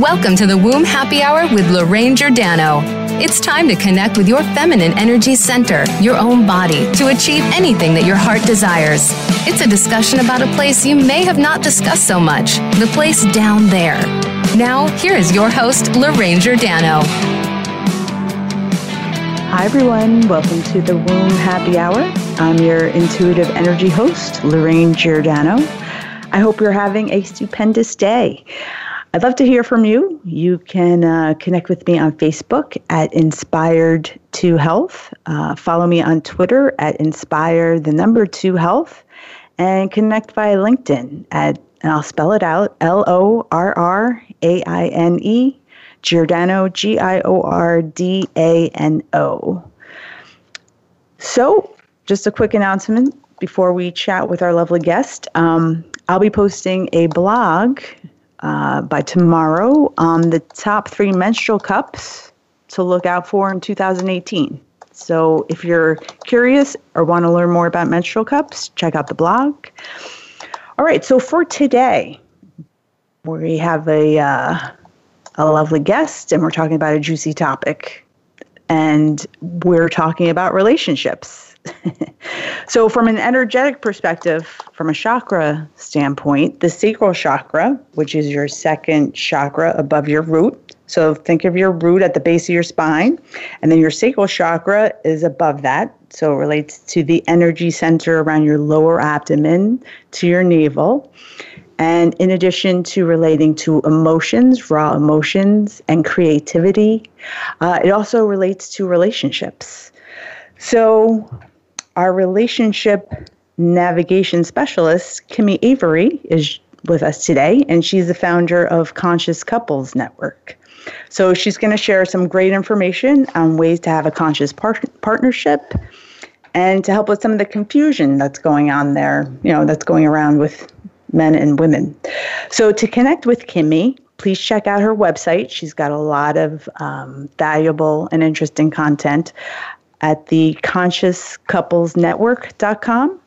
Welcome to the Womb Happy Hour with Lorraine Giordano. It's time to connect with your feminine energy center, your own body, to achieve anything that your heart desires. It's a discussion about a place you may have not discussed so much the place down there. Now, here is your host, Lorraine Giordano. Hi, everyone. Welcome to the Womb Happy Hour. I'm your intuitive energy host, Lorraine Giordano. I hope you're having a stupendous day. I'd love to hear from you. You can uh, connect with me on Facebook at Inspired to Health. Uh, follow me on Twitter at Inspire the number two health, and connect via LinkedIn at and I'll spell it out L O R R A I N E Giordano G I O R D A N O. So, just a quick announcement before we chat with our lovely guest. Um, I'll be posting a blog uh, by tomorrow on the top three menstrual cups to look out for in 2018. So if you're curious or want to learn more about menstrual cups, check out the blog. All right, so for today, we have a uh, a lovely guest, and we're talking about a juicy topic, and we're talking about relationships. so, from an energetic perspective, from a chakra standpoint, the sacral chakra, which is your second chakra above your root, so think of your root at the base of your spine, and then your sacral chakra is above that. So it relates to the energy center around your lower abdomen to your navel. And in addition to relating to emotions, raw emotions, and creativity, uh, it also relates to relationships. So our relationship navigation specialist, Kimi Avary, is with us today, and she's the founder of Conscious Couples Network. So she's going to share some great information on ways to have a conscious par- partnership and to help with some of the confusion that's going on there, you know, that's going around with men and women. So to connect with Kimi, please check out her website. She's got a lot of um, valuable and interesting content at the consciouscouplesnetwork.com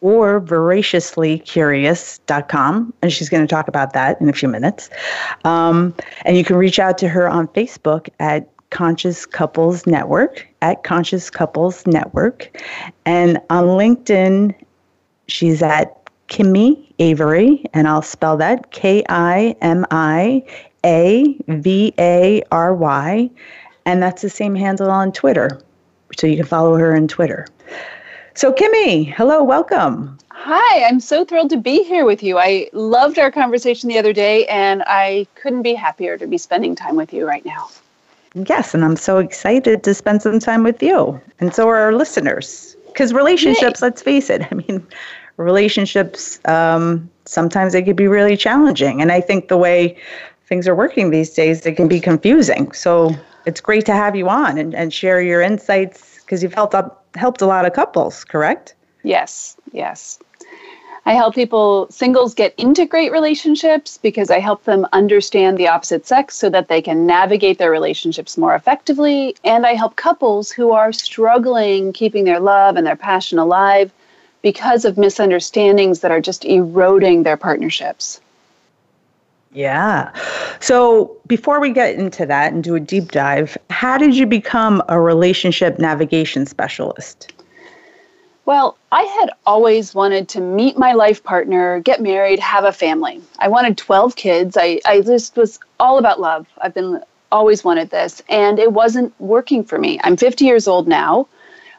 or voraciouslycurious.com. And she's going to talk about that in a few minutes. Um, and you can reach out to her on Facebook at Conscious Couples Network, at Conscious Couples Network. And on LinkedIn, she's at Kimi Avary, and I'll spell that K I M I A V A R Y. And that's the same handle on Twitter so you can follow her on Twitter. So, Kimi, hello, welcome. Hi, I'm so thrilled to be here with you. I loved our conversation the other day, and I couldn't be happier to be spending time with you right now. Yes, and I'm so excited to spend some time with you, and so are our listeners. Because relationships, Yay. let's face it, I mean, relationships, um, sometimes they can be really challenging. And I think the way things are working these days, it can be confusing. So it's great to have you on and, and share your insights because you've helped up, helped a lot of couples, correct? Yes, yes. I help people, singles, get into great relationships because I help them understand the opposite sex so that they can navigate their relationships more effectively. And I help couples who are struggling keeping their love and their passion alive because of misunderstandings that are just eroding their partnerships. Yeah. So before we get into that and do a deep dive, how did you become a relationship navigation specialist? Well, I had always wanted to meet my life partner, get married, have a family. I wanted 12 kids. I, I just was all about love. I've been always wanted this, and it wasn't working for me. I'm 50 years old now.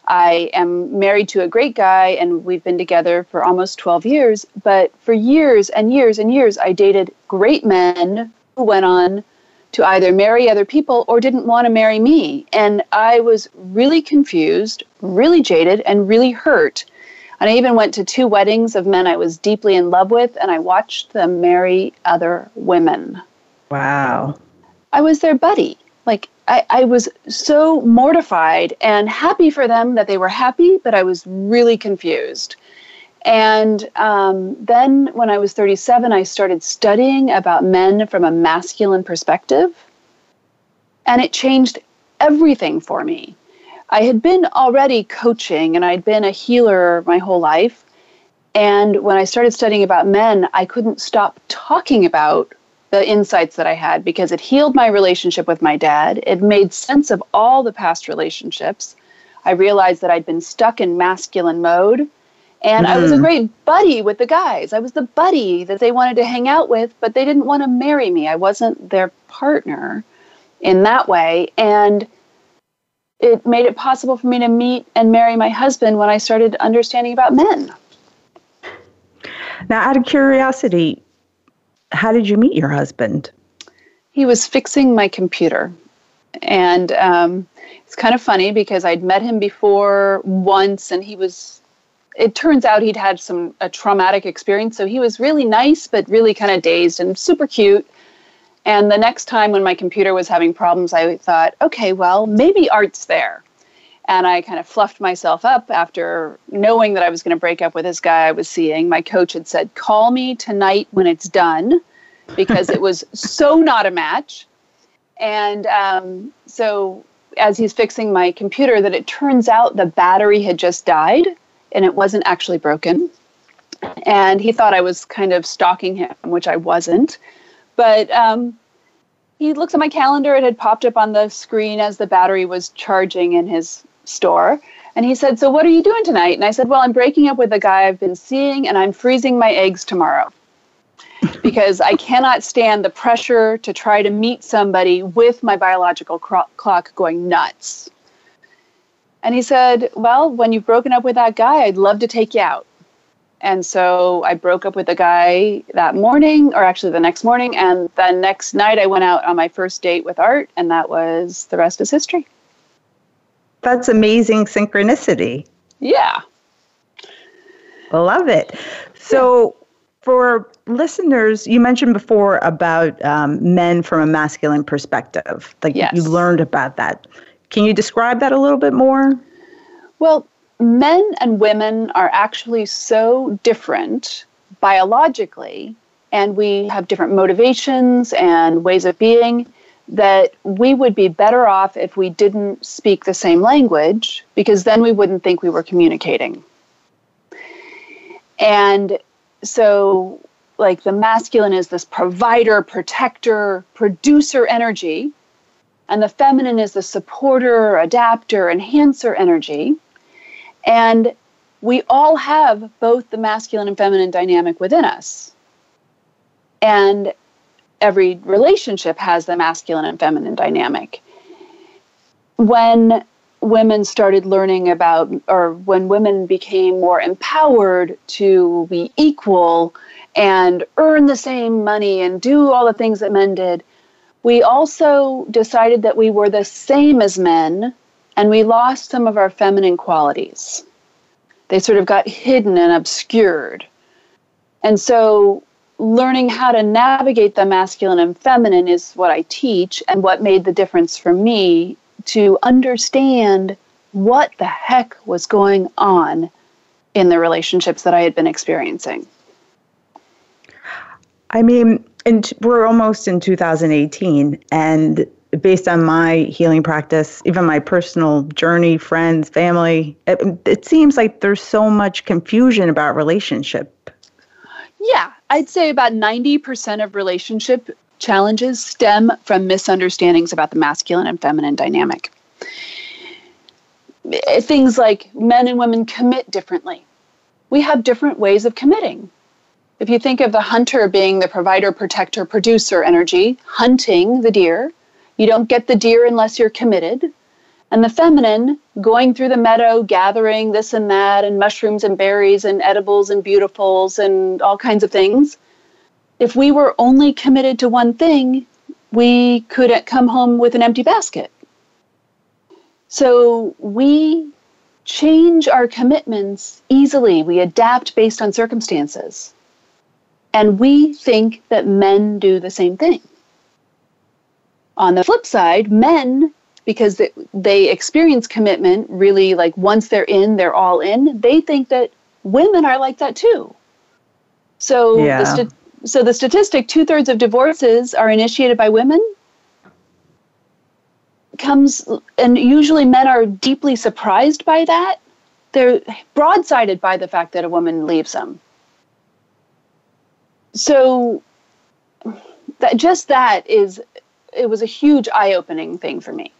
I am married to a great guy and we've been together for almost 12 years. But for years and years and years, I dated great men who went on to either marry other people or didn't want to marry me. And I was really confused, really jaded, and really hurt. And I even went to two weddings of men I was deeply in love with, and I watched them marry other women. Wow. I was their buddy. Like, I, I was so mortified and happy for them that they were happy, but I was really confused. And um, then when I was 37, I started studying about men from a masculine perspective. And it changed everything for me. I had been already coaching and I'd been a healer my whole life. And when I started studying about men, I couldn't stop talking about the insights that I had because it healed my relationship with my dad. It made sense of all the past relationships. I realized that I'd been stuck in masculine mode. And mm. I was a hmm. great buddy with the guys. I was the buddy that they wanted to hang out with, but they didn't want to marry me. I wasn't their partner in that way. And it made it possible for me to meet and marry my husband when I started understanding about men. Now, out of curiosity, how did you meet your husband? He was fixing my computer. And um, it's kind of funny because I'd met him before once and he was, it turns out he'd had some a traumatic experience. So he was really nice, but really kind of dazed and super cute. And the next time when my computer was having problems, I thought, okay, well, maybe art's there. And I kind of fluffed myself up after knowing that I was going to break up with this guy I was seeing. My coach had said, call me tonight when it's done because it was so not a match. And um, so as he's fixing my computer, that it turns out the battery had just died and it wasn't actually broken. And he thought I was kind of stalking him, which I wasn't. But um, he looks at my calendar. It had popped up on the screen as the battery was charging in his store. And he said, So what are you doing tonight? And I said, Well, I'm breaking up with a guy I've been seeing and I'm freezing my eggs tomorrow because I cannot stand the pressure to try to meet somebody with my biological clock going nuts. And he said, Well, when you've broken up with that guy, I'd love to take you out. And so I broke up with the guy that morning, or actually the next morning. And the next night, I went out on my first date with Art, and that was the rest is history. That's amazing synchronicity. Yeah. Love it. So, for listeners, you mentioned before about um, men from a masculine perspective. Like yes. you learned about that. Can you describe that a little bit more? Well, men and women are actually so different biologically, and we have different motivations and ways of being that we would be better off if we didn't speak the same language because then we wouldn't think we were communicating. And so, like, the masculine is this provider, protector, producer energy, and the feminine is the supporter, adapter, enhancer energy. And we all have both the masculine and feminine dynamic within us. And every relationship has the masculine and feminine dynamic. When women started learning about, or when women became more empowered to be equal and earn the same money and do all the things that men did, we also decided that we were the same as men and we lost some of our feminine qualities. They sort of got hidden and obscured. And so, learning how to navigate the masculine and feminine is what I teach, and what made the difference for me to understand what the heck was going on in the relationships that I had been experiencing. I mean, and we're almost in 2018, and based on my healing practice, even my personal journey, friends, family, it, it seems like there's so much confusion about relationship. Yeah, I'd say about 90% of relationship challenges stem from misunderstandings about the masculine and feminine dynamic. Eh, things like men and women commit differently. We have different ways of committing. If you think of the hunter being the provider, protector, producer energy, hunting the deer, you don't get the deer unless you're committed. And the feminine, going through the meadow, gathering this and that, and mushrooms and berries and edibles and beautifuls and all kinds of things. If we were only committed to one thing, we could come home with an empty basket. So we change our commitments easily. We adapt based on circumstances. And we think that men do the same thing. On the flip side, men, because they experience commitment really like once they're in, they're all in, they think that women are like that too. So, yeah. the st- so the statistic two thirds of divorces are initiated by women comes, and usually men are deeply surprised by that. They're broadsided by the fact that a woman leaves them. So that just that is it was a huge eye-opening thing for me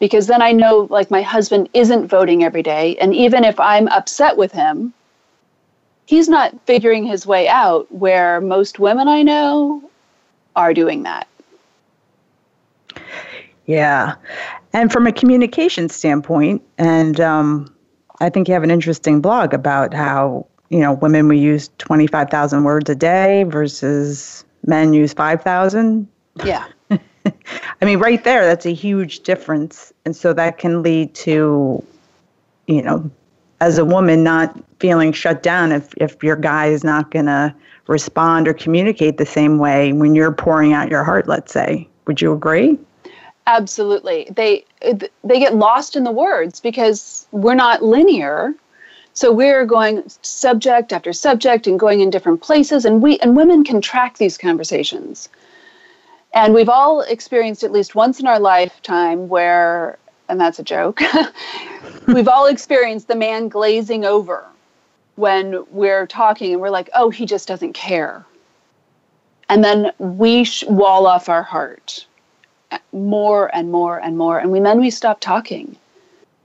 because then I know like my husband isn't voting every day and even if I'm upset with him he's not figuring his way out where most women I know are doing that. Yeah. And from a communication standpoint, and um, I think you have an interesting blog about how, you know, women we use 25,000 words a day versus men use 5,000. Yeah. I mean, right there, that's a huge difference. And so that can lead to, you know, as a woman not feeling shut down if, if your guy is not going to respond or communicate the same way when you're pouring out your heart, let's say. Would you agree? Absolutely. They they get lost in the words because we're not linear. So we're going subject after subject and going in different places and we and women can track these conversations. And we've all experienced at least once in our lifetime where and that's a joke. we've all experienced the man glazing over when we're talking and we're like, "Oh, he just doesn't care." And then we sh- wall off our heart more and more and more and we then we stop talking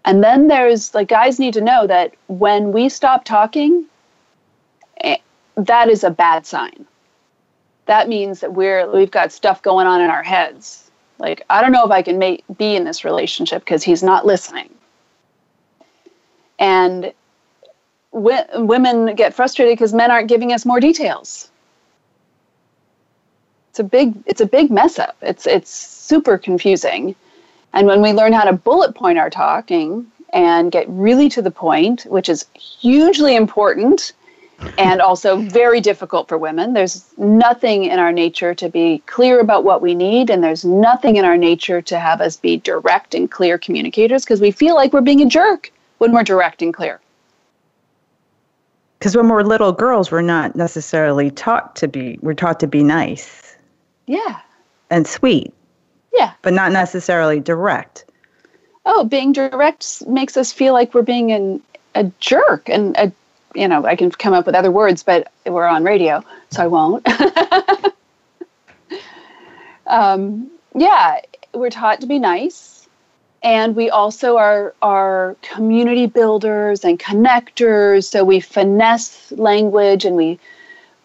and then there's like guys need to know that when we stop talking eh, that is a bad sign that means that we're we've got stuff going on in our heads. Like i don't know if i can make, be in this relationship because he's not listening. And w- women get frustrated because men aren't giving us more details. It's a big it's a big mess up. It's it's super confusing. And when we learn how to bullet point our talking and get really to the point which is hugely important and also very difficult for women there's nothing in our nature to be clear about what we need and there's nothing in our nature to have us be direct and clear communicators because we feel like we're being a jerk when we're direct and clear because when we're little girls we're not necessarily taught to be we're taught to be nice yeah. And sweet. Yeah. But not necessarily direct. Oh, being direct makes us feel like we're being an, a jerk. And, a, you know, I can come up with other words, but we're on radio, so I won't. um, yeah, we're taught to be nice. And we also are, are community builders and connectors. So we finesse language and we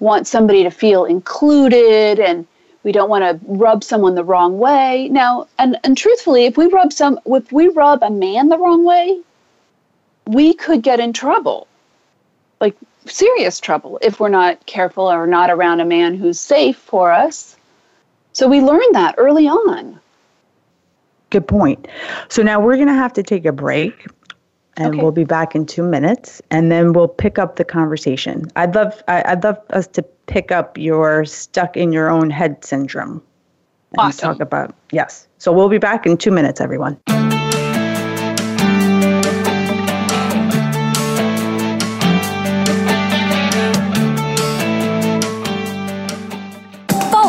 want somebody to feel included and we don't want to rub someone the wrong way now and, and truthfully if we rub some if we rub a man the wrong way we could get in trouble serious trouble if we're not careful or not around a man who's safe for us. So we learned that early on. Good point. So now we're going to have to take a break and okay. we'll be back in two minutes and then we'll pick up the conversation. I'd love I, would love us to pick up your stuck in your own head syndrome and awesome. talk about yes. So we'll be back in two minutes everyone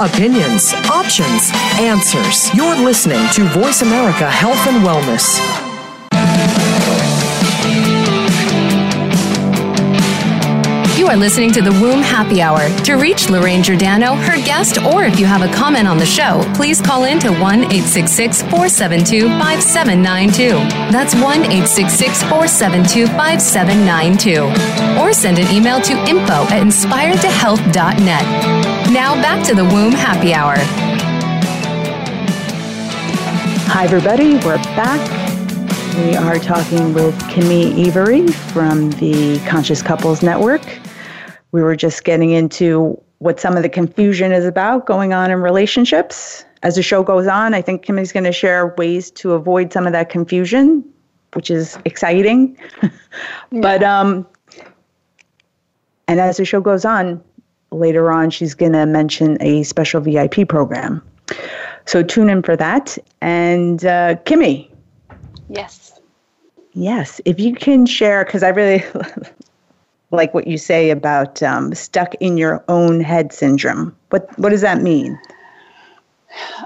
Opinions, options, answers. You're listening to Voice America Health and Wellness. You are listening to the Womb Happy Hour. To reach Lorraine Giordano, her guest, or if you have a comment on the show, please call in to 1 866 472 5792. That's 1 866 472 5792. Or send an email to info at inspiredtohealth.net. Now back to the Womb Happy Hour. Hi, everybody. We're back. We are talking with Kimi Avary from the Conscious Couples Network. We were just getting into what some of the confusion is about going on in relationships. As the show goes on, I think Kimi's going to share ways to avoid some of that confusion, which is exciting. but um and as the show goes on, later on she's going to mention a special VIP program. So tune in for that. And uh, Kimi. Yes. Yes, if you can share, because I really like what you say about um, stuck in your own head syndrome. What what does that mean?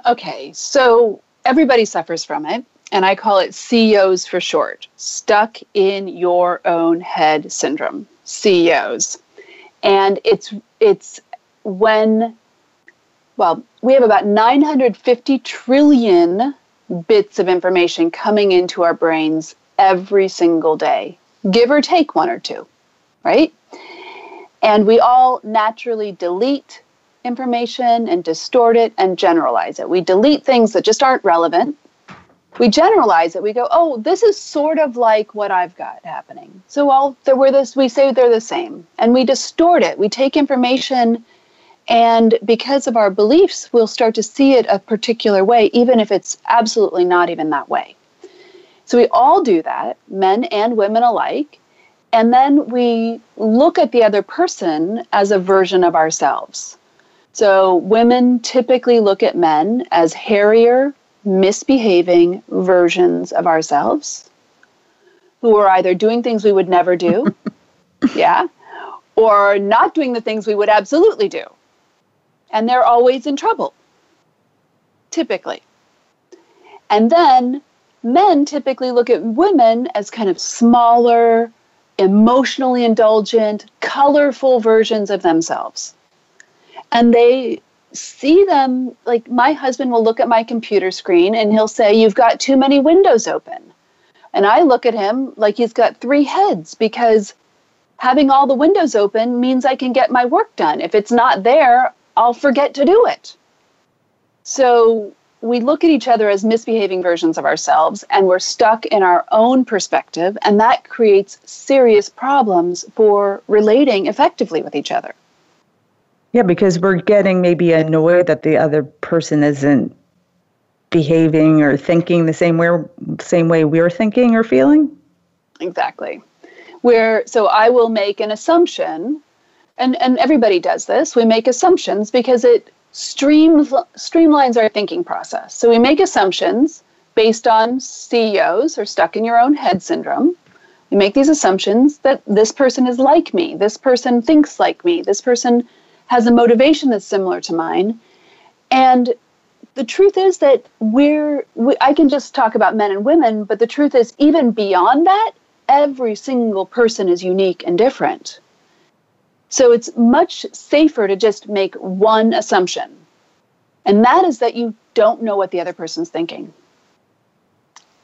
Okay, so everybody suffers from it, and I call it CEOs for short stuck in your own head syndrome, CEOs. And it's it's when well, we have about 950 trillion bits of information coming into our brains every single day, give or take one or two, right? And we all naturally delete information and distort it and generalize it. We delete things that just aren't relevant. We generalize it. We go, oh, this is sort of like what I've got happening. So all there were this we say they're the same. And we distort it. We take information and because of our beliefs, we'll start to see it a particular way, even if it's absolutely not even that way. So we all do that, men and women alike. And then we look at the other person as a version of ourselves. So women typically look at men as hairier, misbehaving versions of ourselves who are either doing things we would never do, yeah, or not doing the things we would absolutely do and they're always in trouble, typically. And then men typically look at women as kind of smaller, emotionally indulgent, colorful versions of themselves. And they see them like my husband will look at my computer screen and he'll say, You've got too many windows open. And I look at him like he's got three heads because having all the windows open means I can get my work done. If it's not there, I'll forget to do it. So we look at each other as misbehaving versions of ourselves and we're stuck in our own perspective, and that creates serious problems for relating effectively with each other. Yeah, because we're getting maybe annoyed that the other person isn't behaving or thinking the same way same way we're thinking or feeling. Exactly. Where so I will make an assumption and and everybody does this we make assumptions because it streams streamlines our thinking process so we make assumptions based on ceos or stuck in your own head syndrome we make these assumptions that this person is like me this person thinks like me this person has a motivation that's similar to mine and the truth is that we're we, i can just talk about men and women but the truth is even beyond that every single person is unique and different so it's much safer to just make one assumption. And that is that you don't know what the other person's thinking.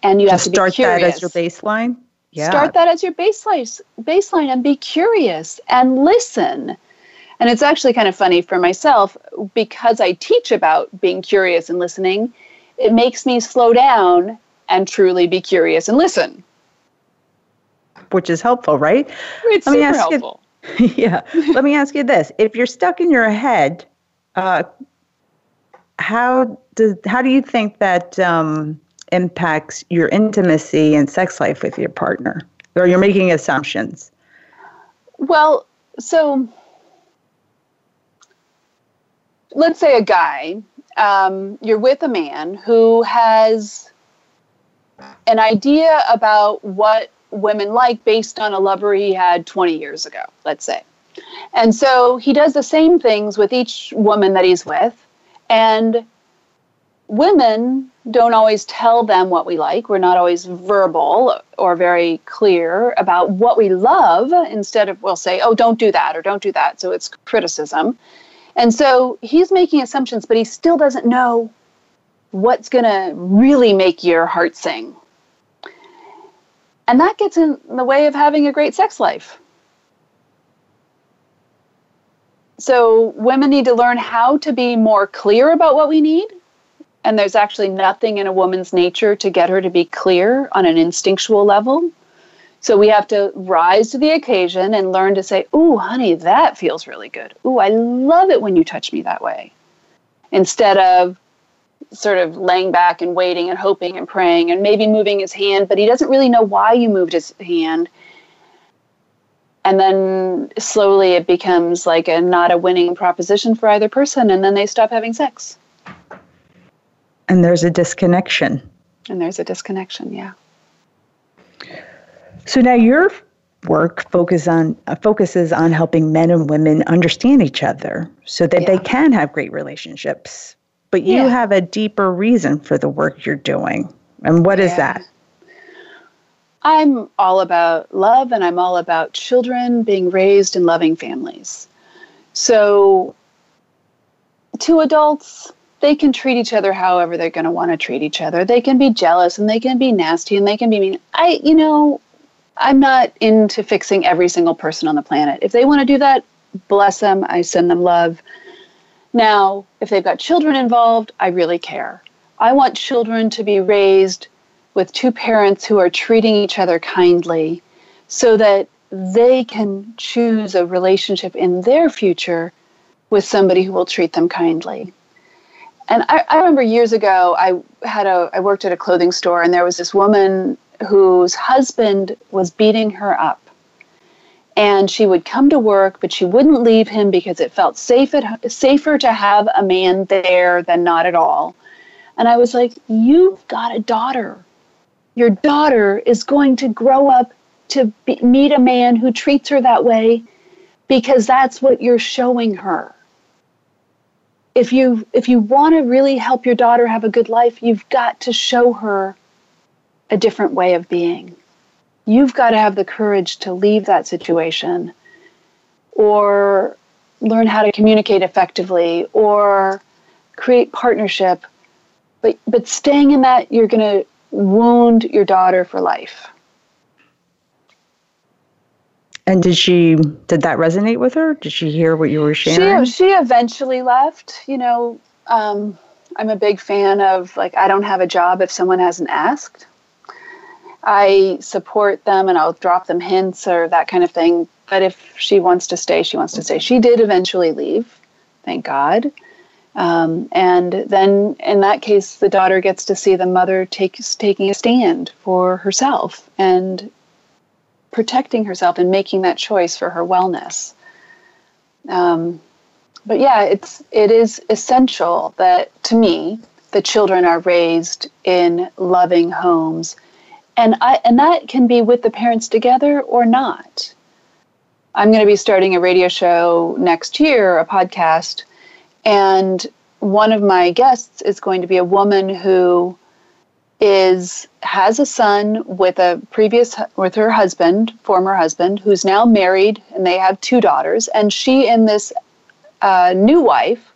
And you just have to start that as your baseline. Yeah. Start that as your baseline baseline and be curious and listen. And it's actually kind of funny for myself because I teach about being curious and listening, it makes me slow down and truly be curious and listen. Which is helpful, right? It's Let super helpful. You, yeah. Let me ask you this. If you're stuck in your head, uh, how does how do you think that um, impacts your intimacy and sex life with your partner? Or you're making assumptions? Well, so let's say a guy, um, you're with a man who has an idea about what women like based on a lover he had 20 years ago, let's say. And so he does the same things with each woman that he's with. And women don't always tell them what we like. We're not always verbal or very clear about what we love. Instead of, we'll say, oh, don't do that or don't do that. So it's criticism. And so he's making assumptions, but he still doesn't know what's going to really make your heart sing. And that gets in the way of having a great sex life. So women need to learn how to be more clear about what we need and there's actually nothing in a woman's nature to get her to be clear on an instinctual level. So we have to rise to the occasion and learn to say, Ooh, honey, that feels really good. Ooh, I love it when you touch me that way. Instead of sort of laying back and waiting and hoping and praying and maybe moving his hand, but he doesn't really know why you moved his hand. And then slowly it becomes like a not a winning proposition for either person, and then they stop having sex. And there's a disconnection. And there's a disconnection, yeah. So now your work focus on uh, focuses on helping men and women understand each other so that yeah. they can have great relationships. But you yeah. have a deeper reason for the work you're doing. And what yeah. is that? I'm all about love and I'm all about children being raised in loving families. So to adults, they can treat each other however they're going to want to treat each other. They can be jealous and they can be nasty and they can be mean. I, you know, I'm not into fixing every single person on the planet. If they want to do that, bless them. I send them love. Now, if they've got children involved, I really care. I want children to be raised with two parents who are treating each other kindly so that they can choose a relationship in their future with somebody who will treat them kindly. And I, I remember years ago, I had a, I worked at a clothing store, and there was this woman whose husband was beating her up. And she would come to work, but she wouldn't leave him because it felt safe at, safer to have a man there than not at all. And I was like, You've got a daughter. Your daughter is going to grow up to be, meet a man who treats her that way because that's what you're showing her if you if you want to really help your daughter have a good life, you've got to show her a different way of being. You've got to have the courage to leave that situation or learn how to communicate effectively or create partnership. But but staying in that you're going to wound your daughter for life. And did she did that resonate with her? Did she hear what you were sharing? She she eventually left. You know, um, I'm a big fan of like I don't have a job if someone hasn't asked. I support them and I'll drop them hints or that kind of thing. But if she wants to stay, she wants to stay. She did eventually leave, thank God. Um, and then in that case, the daughter gets to see the mother take, taking a stand for herself and protecting herself and making that choice for her wellness. Um, but yeah, it's it is essential that to me the children are raised in loving homes, and I and that can be with the parents together or not. I'm going to be starting a radio show next year, a podcast, and one of my guests is going to be a woman who is has a son with a previous with her husband, former husband, who's now married, and they have two daughters. And she and this uh, new wife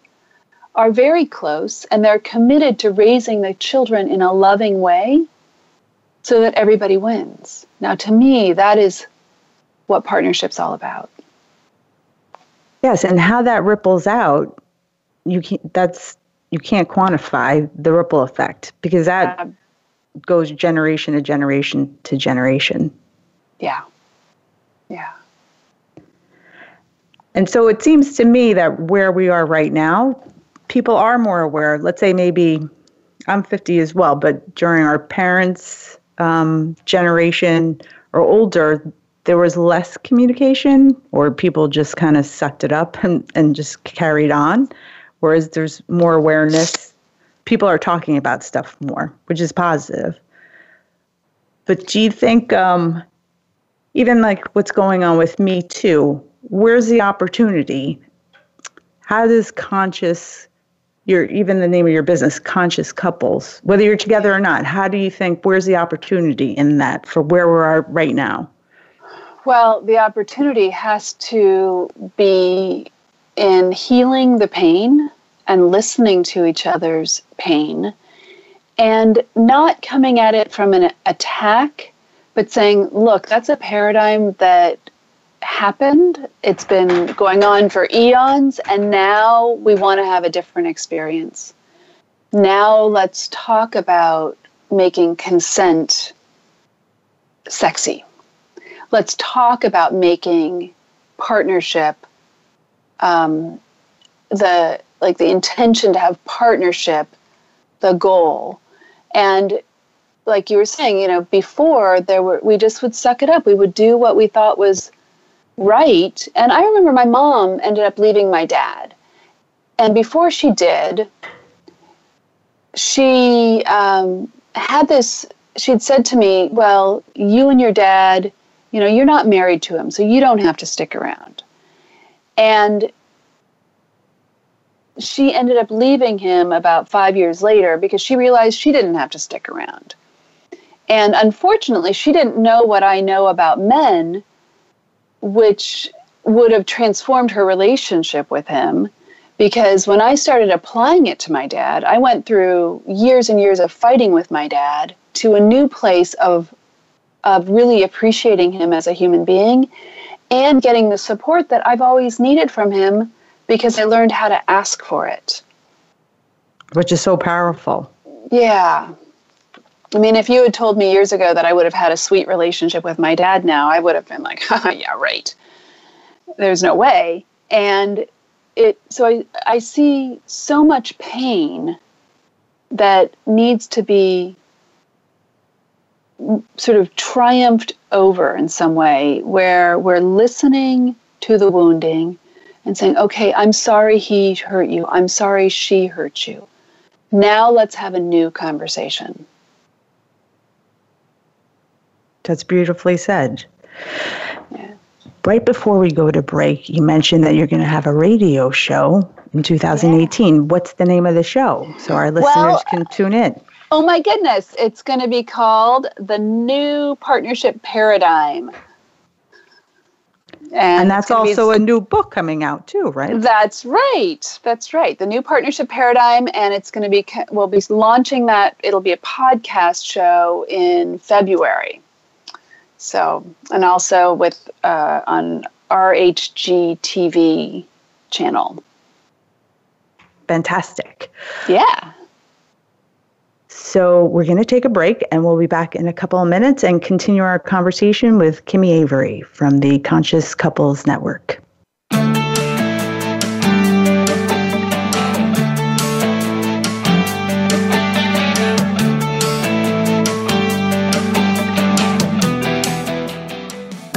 are very close, and they're committed to raising the children in a loving way, so that everybody wins. Now, to me, that is what partnership's all about. Yes, and how that ripples out, you can that's you can't quantify the ripple effect because that um, goes generation to generation to generation. Yeah. Yeah. And so it seems to me that where we are right now, people are more aware. Let's say maybe I'm 50 as well, but during our parents' um, generation or older, there was less communication, or people just kind of sucked it up and, and just carried on. Whereas there's more awareness, people are talking about stuff more, which is positive. But do you think, um, even like what's going on with Me Too, where's the opportunity? How does conscious your even the name of your business conscious couples. Whether you're together or not how do you think where's the opportunity in that for where we are right now? Well the opportunity has to be in healing the pain and listening to each other's pain and not coming at it from an attack but saying look that's a paradigm that happened. It's been going on for eons, and now we want to have a different experience. Now let's talk about making consent sexy. Let's talk about making partnership um, the like the intention to have partnership the goal and like you were saying you know before there were we just would suck it up we would do what we thought was right. And I remember my mom ended up leaving my dad. And before she did, she um, had this, she'd said to me, Well, you and your dad, you know, you're not married to him, so you don't have to stick around. And she ended up leaving him about five years later because she realized she didn't have to stick around. And unfortunately, she didn't know what I know about men which would have transformed her relationship with him because when I started applying it to my dad, I went through years and years of fighting with my dad to a new place of of really appreciating him as a human being and getting the support that I've always needed from him because I learned how to ask for it. Which is so powerful. Yeah. I mean, if you had told me years ago that I would have had a sweet relationship with my dad now, I would have been like, yeah, right. There's no way. And it so I, I see so much pain that needs to be sort of triumphed over in some way where we're listening to the wounding and saying, okay, I'm sorry he hurt you. I'm sorry she hurt you. Now let's have a new conversation. That's beautifully said. Yeah. Right before we go to break, you mentioned that you're going to have a radio show in 2018. Yeah. What's the name of the show so our listeners well, can tune in? Oh my goodness, it's going to be called The New Partnership Paradigm. And, and that's also be, a new book coming out too, right? That's right. That's right. The new partnership paradigm, and it's going to be we'll be launching that. It'll be a podcast show in February. So, and also with uh, on RHG TV channel. Fantastic. Yeah. So we're going to take a break and we'll be back in a couple of minutes and continue our conversation with Kimi Avary from the Conscious Couples Network.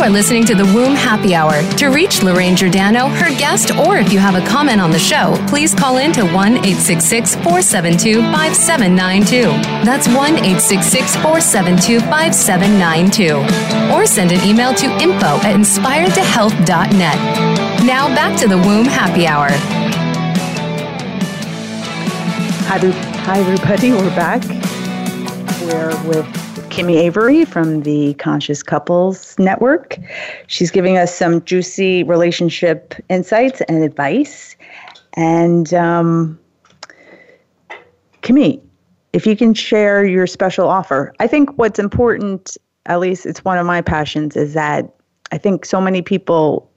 You are listening to the Womb Happy Hour. To reach Lorraine Giordano, her guest, or if you have a comment on the show, please call in to 1 866 472 5792. That's 1 866 472 5792. Or send an email to info at inspiredtohealth.net. Now back to the Womb Happy Hour. Hi, hi everybody. We're back. We're with Kimi Avary from the Conscious Couples Network. She's giving us some juicy relationship insights and advice. And um, Kimi, if you can share your special offer, I think what's important, at least it's one of my passions, is that I think so many people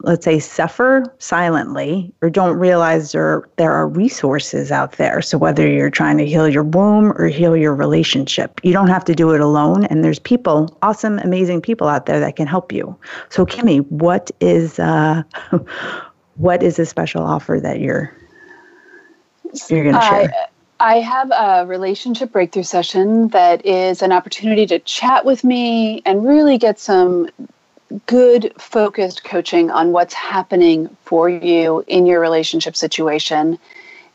let's say suffer silently or don't realize there there are resources out there. So whether you're trying to heal your womb or heal your relationship you don't have to do it alone. And there's people awesome amazing people out there that can help you. So Kimi what is uh, what is a special offer that you're you're going to share I have a relationship breakthrough session that is an opportunity to chat with me and really get some good focused coaching on what's happening for you in your relationship situation.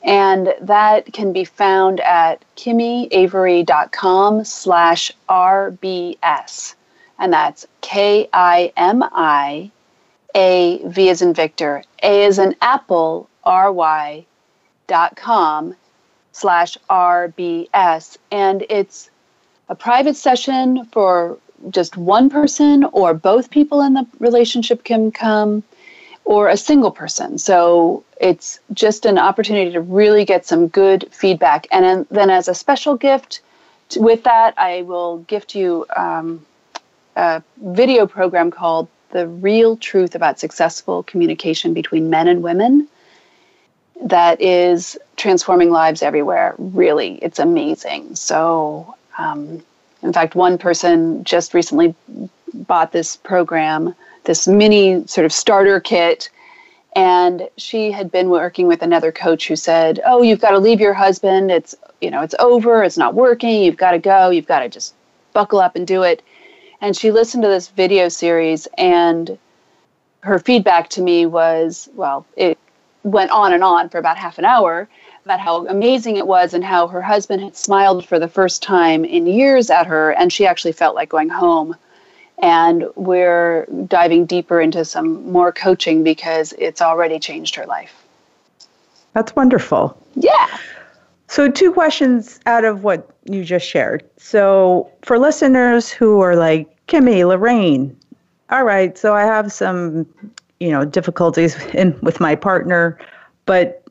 And that can be found at kimiavary.com slash RBS. And that's K I M I A V as in Victor, A as in Apple, R Y dot com slash RBS. And it's a private session for just one person or both people in the relationship can come or a single person. So it's just an opportunity to really get some good feedback. And then, as a special gift with that, I will gift you um, a video program called The Real Truth About Successful Communication Between Men and Women that is transforming lives everywhere. Really, it's amazing. So, um, in fact, one person just recently bought this program, this mini sort of starter kit. And she had been working with another coach who said, "Oh, you've got to leave your husband. It's you know, it's over. It's not working. You've got to go. You've got to just buckle up and do it." And she listened to this video series, and her feedback to me was, well, it went on and on for about half an hour about how amazing it was and how her husband had smiled for the first time in years at her, and she actually felt like going home. And we're diving deeper into some more coaching because it's already changed her life. That's wonderful. Yeah. So, two questions out of what you just shared. So, for listeners who are like, Kimi, Lorraine, all right, so I have some, you know, difficulties in with my partner, but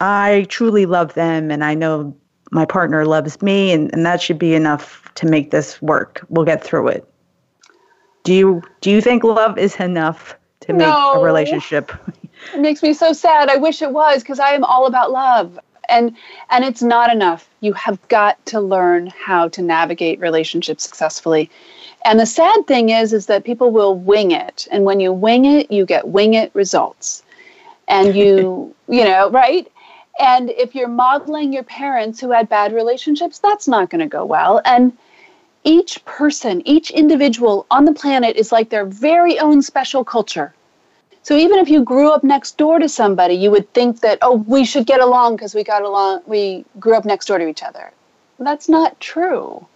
I truly love them and I know my partner loves me and, and that should be enough to make this work. We'll get through it. Do you do you think love is enough to make no. a relationship? It makes me so sad. I wish it was because I am all about love. And and it's not enough. You have got to learn how to navigate relationships successfully. And the sad thing is is that people will wing it. And when you wing it, you get wing it results. And you, you know, right? And if you're modeling your parents who had bad relationships, that's not going to go well. And each person, each individual on the planet is like their very own special culture. So even if you grew up next door to somebody, you would think that, oh, we should get along because we got along, we grew up next door to each other. That's not true.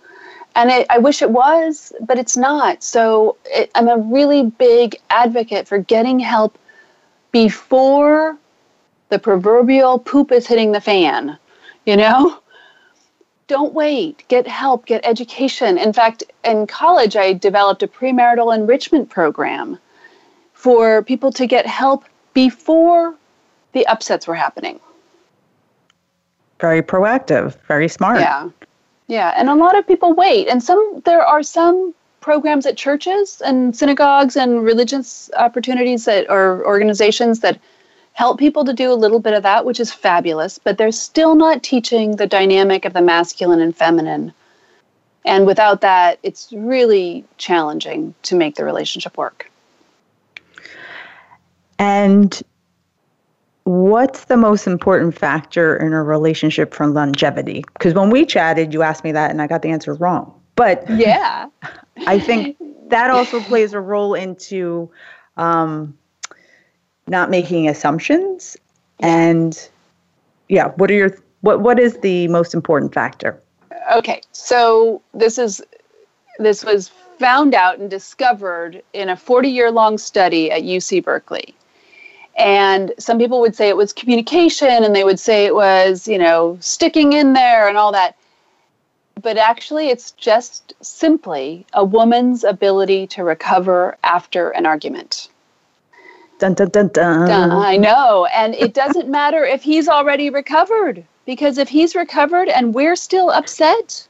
And it, I wish it was, but it's not. So it, I'm a really big advocate for getting help before the proverbial poop is hitting the fan, you know? Don't wait. Get help, get education. In fact, in college, I developed a premarital enrichment program for people to get help before the upsets were happening. Very proactive, very smart. Yeah. Yeah, and a lot of people wait. And some there are some programs at churches and synagogues and religious opportunities that or organizations that help people to do a little bit of that, which is fabulous, but they're still not teaching the dynamic of the masculine and feminine. And without that, it's really challenging to make the relationship work. And what's the most important factor in a relationship for longevity? Because when we chatted, you asked me that and I got the answer wrong. But yeah, I think that also plays a role into um, not making assumptions. And yeah what are your what what is the most important factor? Okay so this is this was found out and discovered in a 40 year long study at UC Berkeley. And some people would say it was communication and they would say it was you know sticking in there and all that. But actually it's just simply a woman's ability to recover after an argument Dun, dun, dun, dun. I know. And it doesn't matter if he's already recovered, because if he's recovered and we're still upset,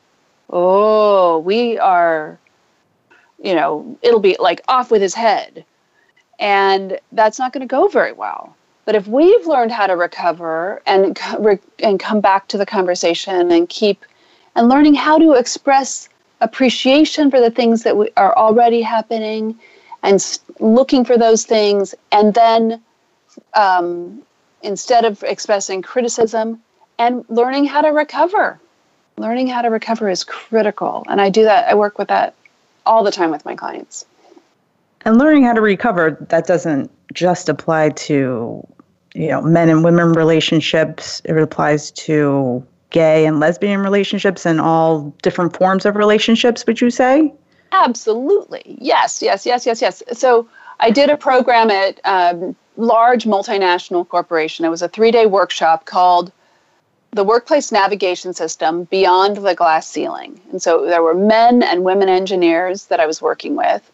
oh, we are, you know, it'll be like off with his head. And that's not going to go very well. But if we've learned how to recover and, and come back to the conversation and keep and learning how to express appreciation for the things that we, are already happening and looking for those things and then um, instead of expressing criticism and learning how to recover. Learning how to recover is critical and i do that i work with that all the time with my clients. And learning how to recover that doesn't just apply to you know men and women relationships it applies to gay and lesbian relationships and all different forms of relationships would you say Absolutely. Yes, yes, yes, yes, yes. So I did a program at um, large multinational corporation. It was a three day workshop called the Workplace Navigation System Beyond the Glass Ceiling. And so there were men and women engineers that I was working with.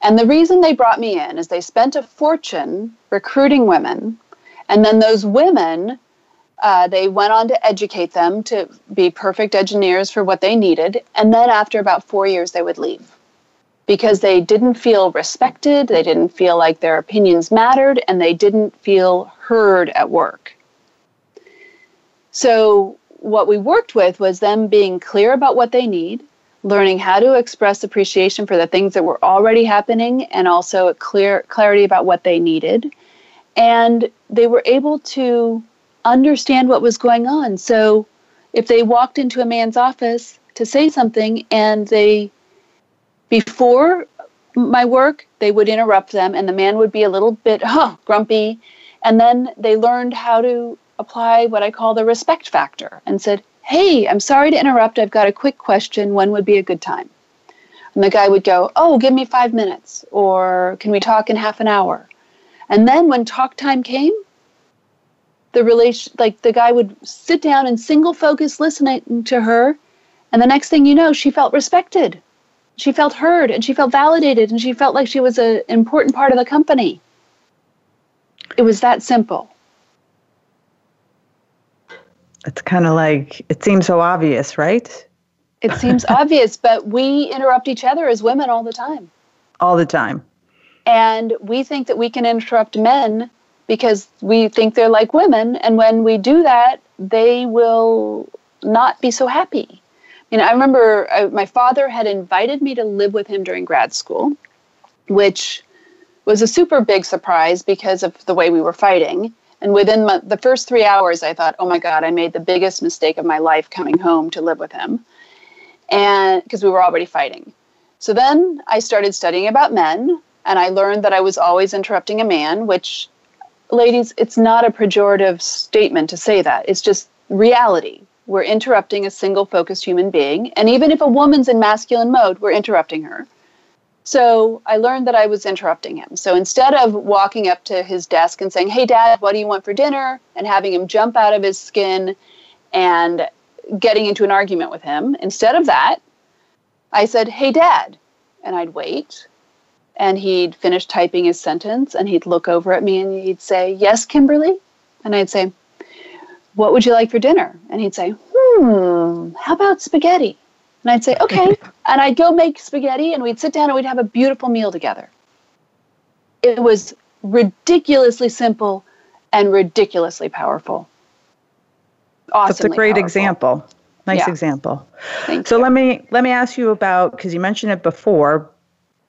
And the reason they brought me in is they spent a fortune recruiting women. And then those women uh, they went on to educate them to be perfect engineers for what they needed. And then after about four years, they would leave because they didn't feel respected, they didn't feel like their opinions mattered, and they didn't feel heard at work. So, what we worked with was them being clear about what they need, learning how to express appreciation for the things that were already happening, and also a clear clarity about what they needed. And they were able to understand what was going on. So if they walked into a man's office to say something and they, before my work, they would interrupt them and the man would be a little bit huh, grumpy. And then they learned how to apply what I call the respect factor and said, Hey, I'm sorry to interrupt. I've got a quick question. When would be a good time? And the guy would go, Oh, give me five minutes. Or can we talk in half an hour? And then when talk time came, the relation like the guy would sit down and single focus listening to her and the next thing you know she felt respected. She felt heard and she felt validated and she felt like she was an important part of the company. It was that simple. It's kind of like it seems so obvious right? It seems obvious but we interrupt each other as women all the time. All the time. And we think that we can interrupt men because we think they're like women. And when we do that, they will not be so happy. You know, I remember I, uh, my father had invited me to live with him during grad school, which was a super big surprise because of the way we were fighting. And within my, the first three hours, I thought, oh my God, I made the biggest mistake of my life coming home to live with him. And because we were already fighting. So then I started studying about men, and I learned that I was always interrupting a man, which ladies, it's not a pejorative statement to say that. It's just reality. We're interrupting a single focused human being. And even if a woman's in masculine mode, we're interrupting her. So I learned that I was interrupting him. So instead of walking up to his desk and saying, Hey, dad, what do you want for dinner? and having him jump out of his skin and getting into an argument with him, instead of that, I said, Hey, dad. And I'd wait and he'd finish typing his sentence and he'd look over at me and he'd say, Yes, Kimberly? And I'd say, What would you like for dinner? And he'd say, Hmm, how about spaghetti? And I'd say, Okay. and I'd go make spaghetti and we'd sit down and we'd have a beautiful meal together. It was ridiculously simple and ridiculously powerful. That's a great powerful. example. Nice Yeah. example. Thank So you. let me let me ask you about because you mentioned it before,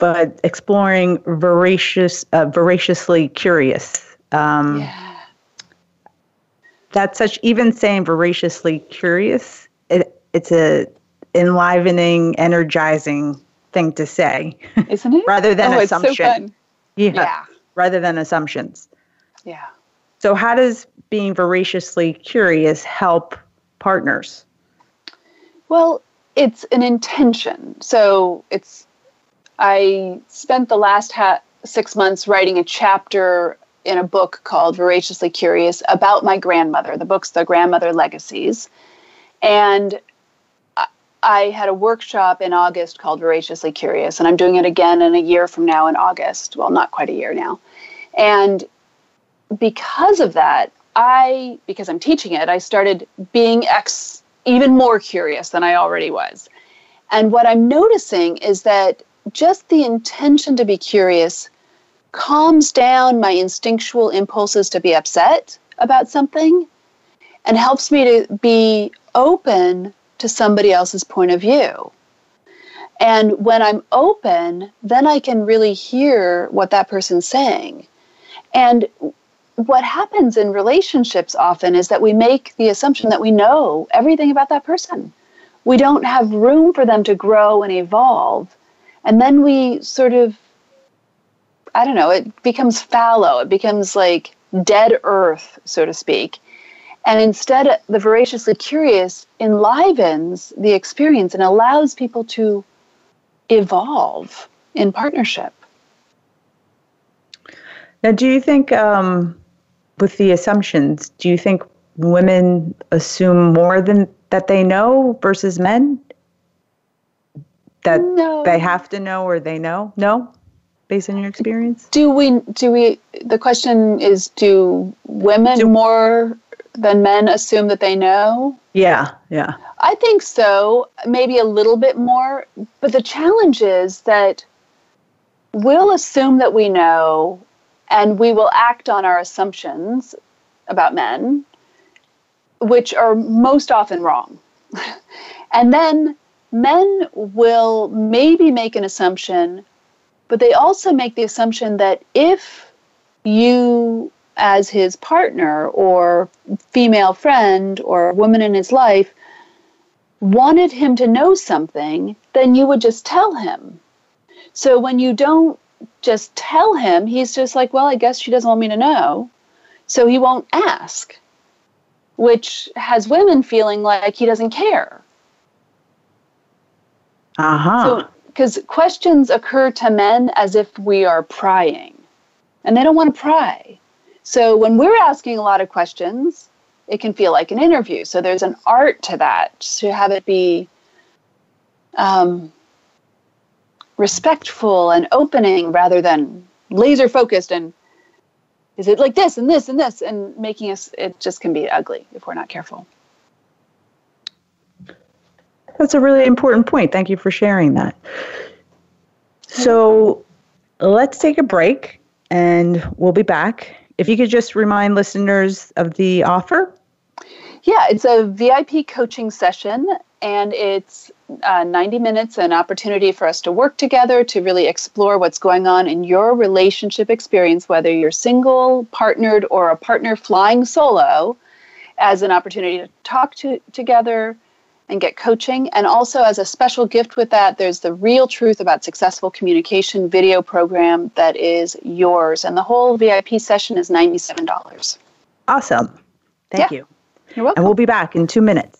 but exploring voracious, uh, voraciously curious. Um, yeah. That's such even saying voraciously curious. It, it's a enlivening, energizing thing to say, Isn't it? rather than oh, so yeah, Yeah. rather than assumptions. Yeah. So how does being voraciously curious help partners? Well, it's an intention. So it's, I spent the last ha- six months writing a chapter in a book called Voraciously Curious about my grandmother. The book's The Grandmother Legacies. And I- had a workshop in August called Voraciously Curious, and I'm doing it again in a year from now in August. Well, not quite a year now. And because of that, I, because I'm teaching it, I started being ex, even more curious than I already was. And what I'm noticing is that just the intention to be curious calms down my instinctual impulses to be upset about something and helps me to be open to somebody else's point of view. And when I'm open, then I can really hear what that person's saying. And what happens in relationships often is that we make the assumption that we know everything about that person. We don't have room for them to grow and evolve. And then we sort of, I don't know, it becomes fallow. It becomes like dead earth, so to speak. And instead, the voraciously curious enlivens the experience and allows people to evolve in partnership. Now, do you think, um, with the assumptions, do you think women assume more than that they know versus men? That No. they have to know or they know? No, based on your experience. do we do we the question is do women Do- more than men assume that they know Yeah, yeah. i think so maybe a little bit more but the challenge is that we'll assume that we know and we will act on our assumptions about men which are most often wrong and then men will maybe make an assumption but they also make the assumption that if you, as his partner or female friend or woman in his life, wanted him to know something, then you would just tell him. So when you don't just tell him, he's just like, well, I guess she doesn't want me to know. So he won't ask, which has women feeling like he doesn't care. Uh huh. So, because questions occur to men as if we are prying, and they don't want to pry. So, when we're asking a lot of questions, it can feel like an interview. So, there's an art to that to have it be um, respectful and opening rather than laser focused and is it like this and this and this and making us it just can be ugly if we're not careful That's a really important point. Thank you for sharing that. So let's take a break and we'll be back. If you could just remind listeners of the offer. Yeah, it's a VIP coaching session, and it's uh, 90 minutes, an opportunity for us to work together to really explore what's going on in your relationship experience, whether you're single, partnered, or a partner flying solo, as an opportunity to talk to, together and get coaching. And also, as a special gift with that, there's the Real Truth About Successful Communication video program that is yours. And the whole VIP session is $97. Awesome. Thank Yeah. you. You're welcome. And we'll be back in two minutes.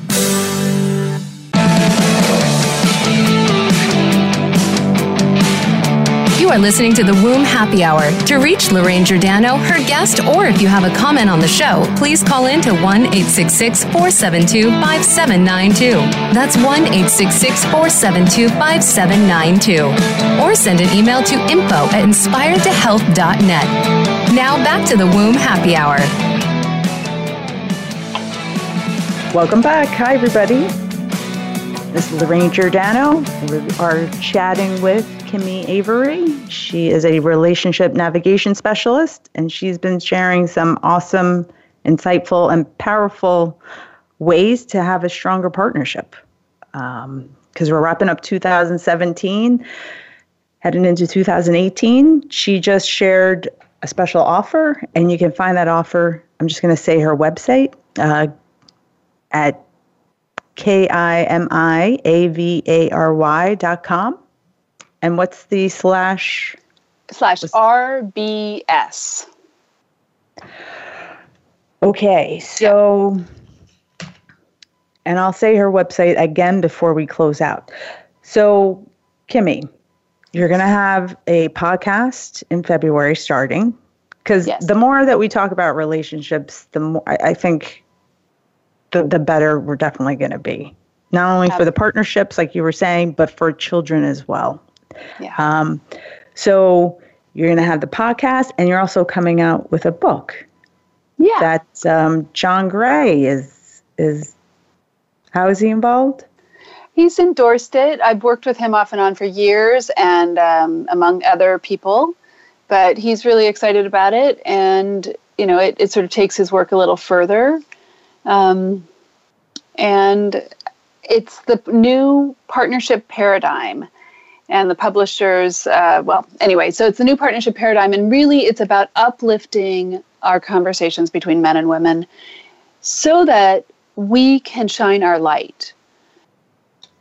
Are listening to the Womb Happy Hour. To reach Lorraine Giordano, her guest, or if you have a comment on the show, please call in to 1 866 472 5792. That's 1 866 472 5792. Or send an email to info at inspiredtohealth.net. Now back to the Womb Happy Hour. Welcome back. Hi, everybody. This is Lorraine Giordano. We are chatting with Kimi Avary. She is a relationship navigation specialist, and she's been sharing some awesome, insightful, and powerful ways to have a stronger partnership. Because um, we're wrapping up 2017, heading into 2018. She just shared a special offer, and you can find that offer. I'm just going to say her website uh, at K I M I A V A R Y dot com. And what's the slash? Slash RBS. Okay, so, and I'll say her website again before we close out. So, Kimi, you're going to have a podcast in February starting because yes. the more that we talk about relationships, the more I, I think the, the better we're definitely going to be. Not only for the partnerships, like you were saying, but for children as well. Yeah. Um, so you're going to have the podcast, and you're also coming out with a book. Yeah. That um, John Gray is is. How is he involved? He's endorsed it. I've worked with him off and on for years, and um, among other people. But he's really excited about it, and you know, it, it sort of takes his work a little further. Um, and it's the new partnership paradigm and the publishers uh, well anyway so it's the new partnership paradigm and really it's about uplifting our conversations between men and women so that we can shine our light.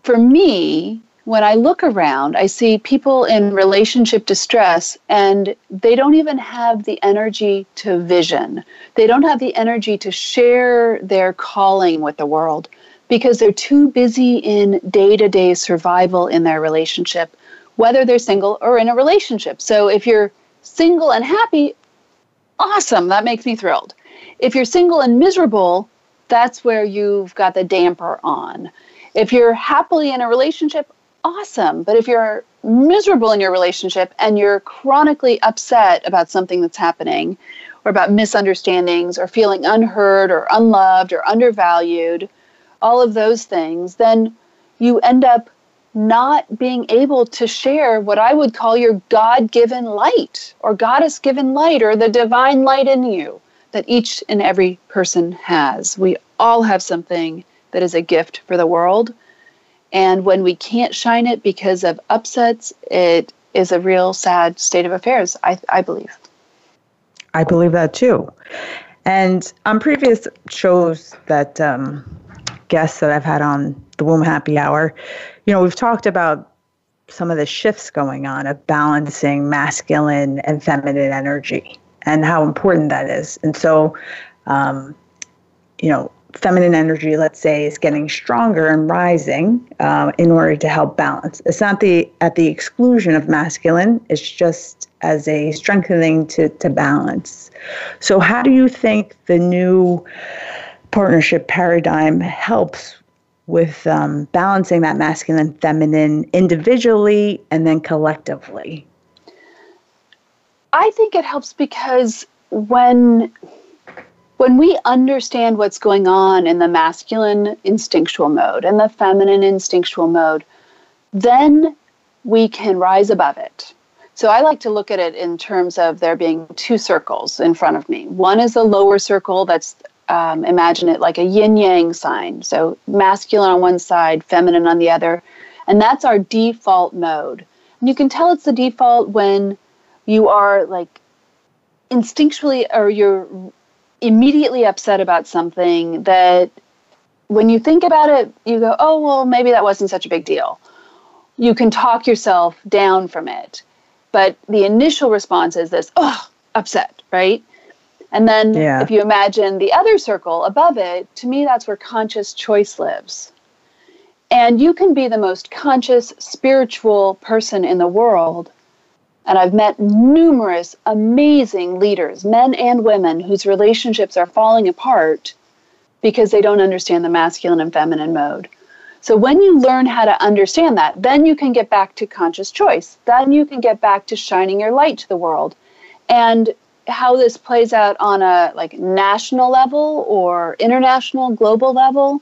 For me when i look around i see people in relationship distress and they don't even have the energy to vision. They don't have the energy to share their calling with the world because they're too busy in day to day survival in their relationship whether they're single or in a relationship. So if you're single and happy, awesome, that makes me thrilled. If you're single and miserable, that's where you've got the damper on. If you're happily in a relationship, awesome. But if you're miserable in your relationship and you're chronically upset about something that's happening, or about misunderstandings, or feeling unheard, or unloved, or undervalued, all of those things, then you end up not being able to share what I would call your God given light or goddess given light or the divine light in you that each and every person has. We all have something that is a gift for the world. And when we can't shine it because of upsets, it is a real sad state of affairs, I, I believe. I believe that too. And on previous shows that um, guests that I've had on the Womb Happy Hour, you know, we've talked about some of the shifts going on of balancing masculine and feminine energy and how important that is. And so, um, you know, feminine energy, let's say, is getting stronger and rising uh, in order to help balance. It's not the at the exclusion of masculine. It's just as a strengthening to to balance. So, how do you think the new partnership paradigm helps with um, balancing that masculine feminine individually and then collectively? I think it helps because when when we understand what's going on in the masculine instinctual mode and the feminine instinctual mode, then we can rise above it. So I like to look at it in terms of there being two circles in front of me. One is the lower circle that's um, imagine it like a yin yang sign. So masculine on one side, feminine on the other. And that's our default mode. And you can tell it's the default when you are like instinctually or you're immediately upset about something that when you think about it, you go, oh, well, maybe that wasn't such a big deal. You can talk yourself down from it. But the initial response is this, oh, upset, right? And then yeah. if you imagine the other circle above it, to me, that's where conscious choice lives. And you can be the most conscious, spiritual person in the world and I've met numerous amazing leaders, men and women, whose relationships are falling apart because they don't understand the masculine and feminine mode. So when you learn how to understand that, then you can get back to conscious choice. Then you can get back to shining your light to the world. And how this plays out on a like national level or international global level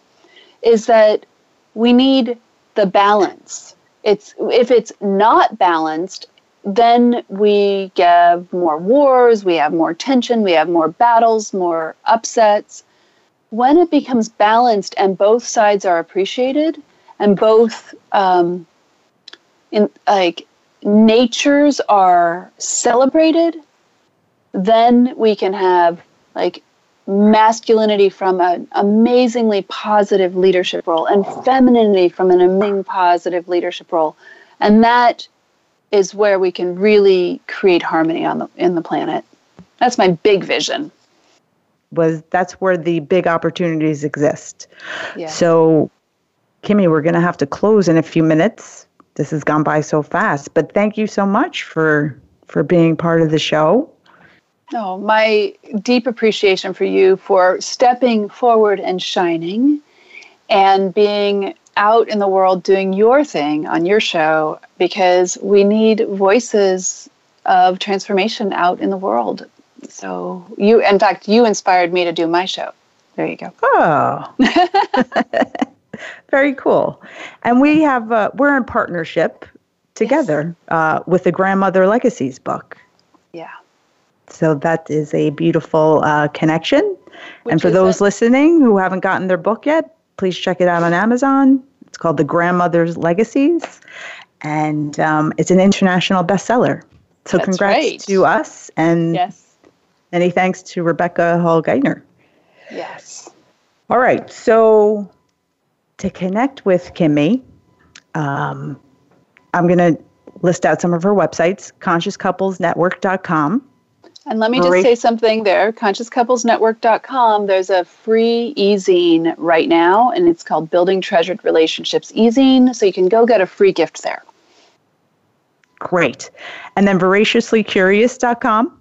is that we need the balance. It's if it's not balanced, then we have more wars, we have more tension, we have more battles, more upsets. When it becomes balanced and both sides are appreciated and both um, in like natures are celebrated, then we can have like masculinity from an amazingly positive leadership role and femininity from an amazing positive leadership role. And that is where we can really create harmony on the in the planet. That's my big vision. Was that's where the big opportunities exist. Yeah. So Kimi, we're going to have to close in a few minutes. This has gone by so fast, but thank you so much for for being part of the show. Oh, my deep appreciation for you for stepping forward and shining and being out in the world doing your thing on your show because we need voices of transformation out in the world. So you, in fact, you inspired me to do my show. There you go. Oh, very cool. And we have uh, we're in partnership together yes. uh, with the Grandmother Legacies book. Yeah. So that is a beautiful uh, connection. Which and for those listening who haven't gotten their book yet, please check it out on Amazon. It's called The Grandmother's Legacies, and um, it's an international bestseller. So, That's congrats right. to us, and yes. many thanks to Rebecca Hall Gruyter. Yes. All right. So, to connect with Kimi, um, I'm going to list out some of her websites consciouscouplesnetwork.com and let me just say something there. ConsciousCouplesNetwork.com, there's a free e-zine right now, and it's called Building Treasured Relationships e-zine. So you can go get a free gift there. Great. And then voraciouslycurious.com,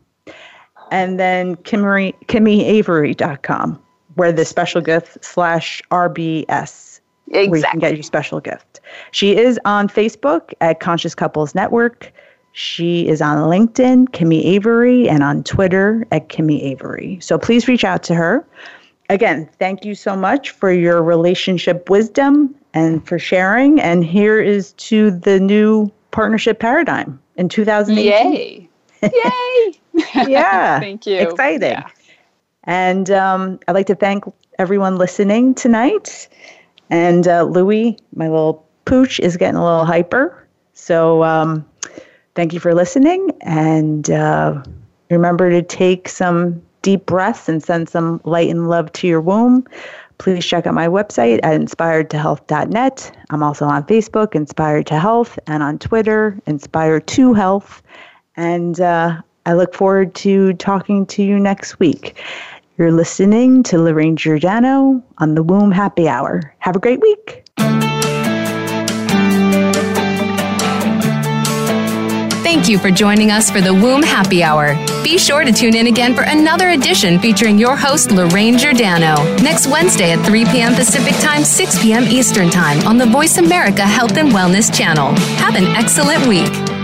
and then Kimi, KimiAvary.com, where the special gift slash RBS, exactly. where you can get your special gift. She is on Facebook at Conscious Couples Network. She is on LinkedIn, Kimi Avary, and on Twitter at Kimi Avary. So please reach out to her. Again, thank you so much for your relationship wisdom and for sharing. And here is to the new partnership paradigm in 2018. Yay! Yay! yeah. thank you. Exciting. Yeah. And um, I'd like to thank everyone listening tonight. And uh, Louie, my little pooch, is getting a little hyper. So, um, Thank you for listening. And uh, remember to take some deep breaths and send some light and love to your womb. Please check out my website at inspiredtohealth.net. I'm also on Facebook, Inspired to Health, and on Twitter, Inspired to Health. And uh, I look forward to talking to you next week. You're listening to Lorraine Giordano on the Womb Happy Hour. Have a great week. Thank you for joining us for the Womb Happy Hour. Be sure to tune in again for another edition featuring your host, Lorraine Giordano, next Wednesday at 3 p.m. Pacific Time, 6 p.m. Eastern Time on the Voice America Health and Wellness channel. Have an excellent week.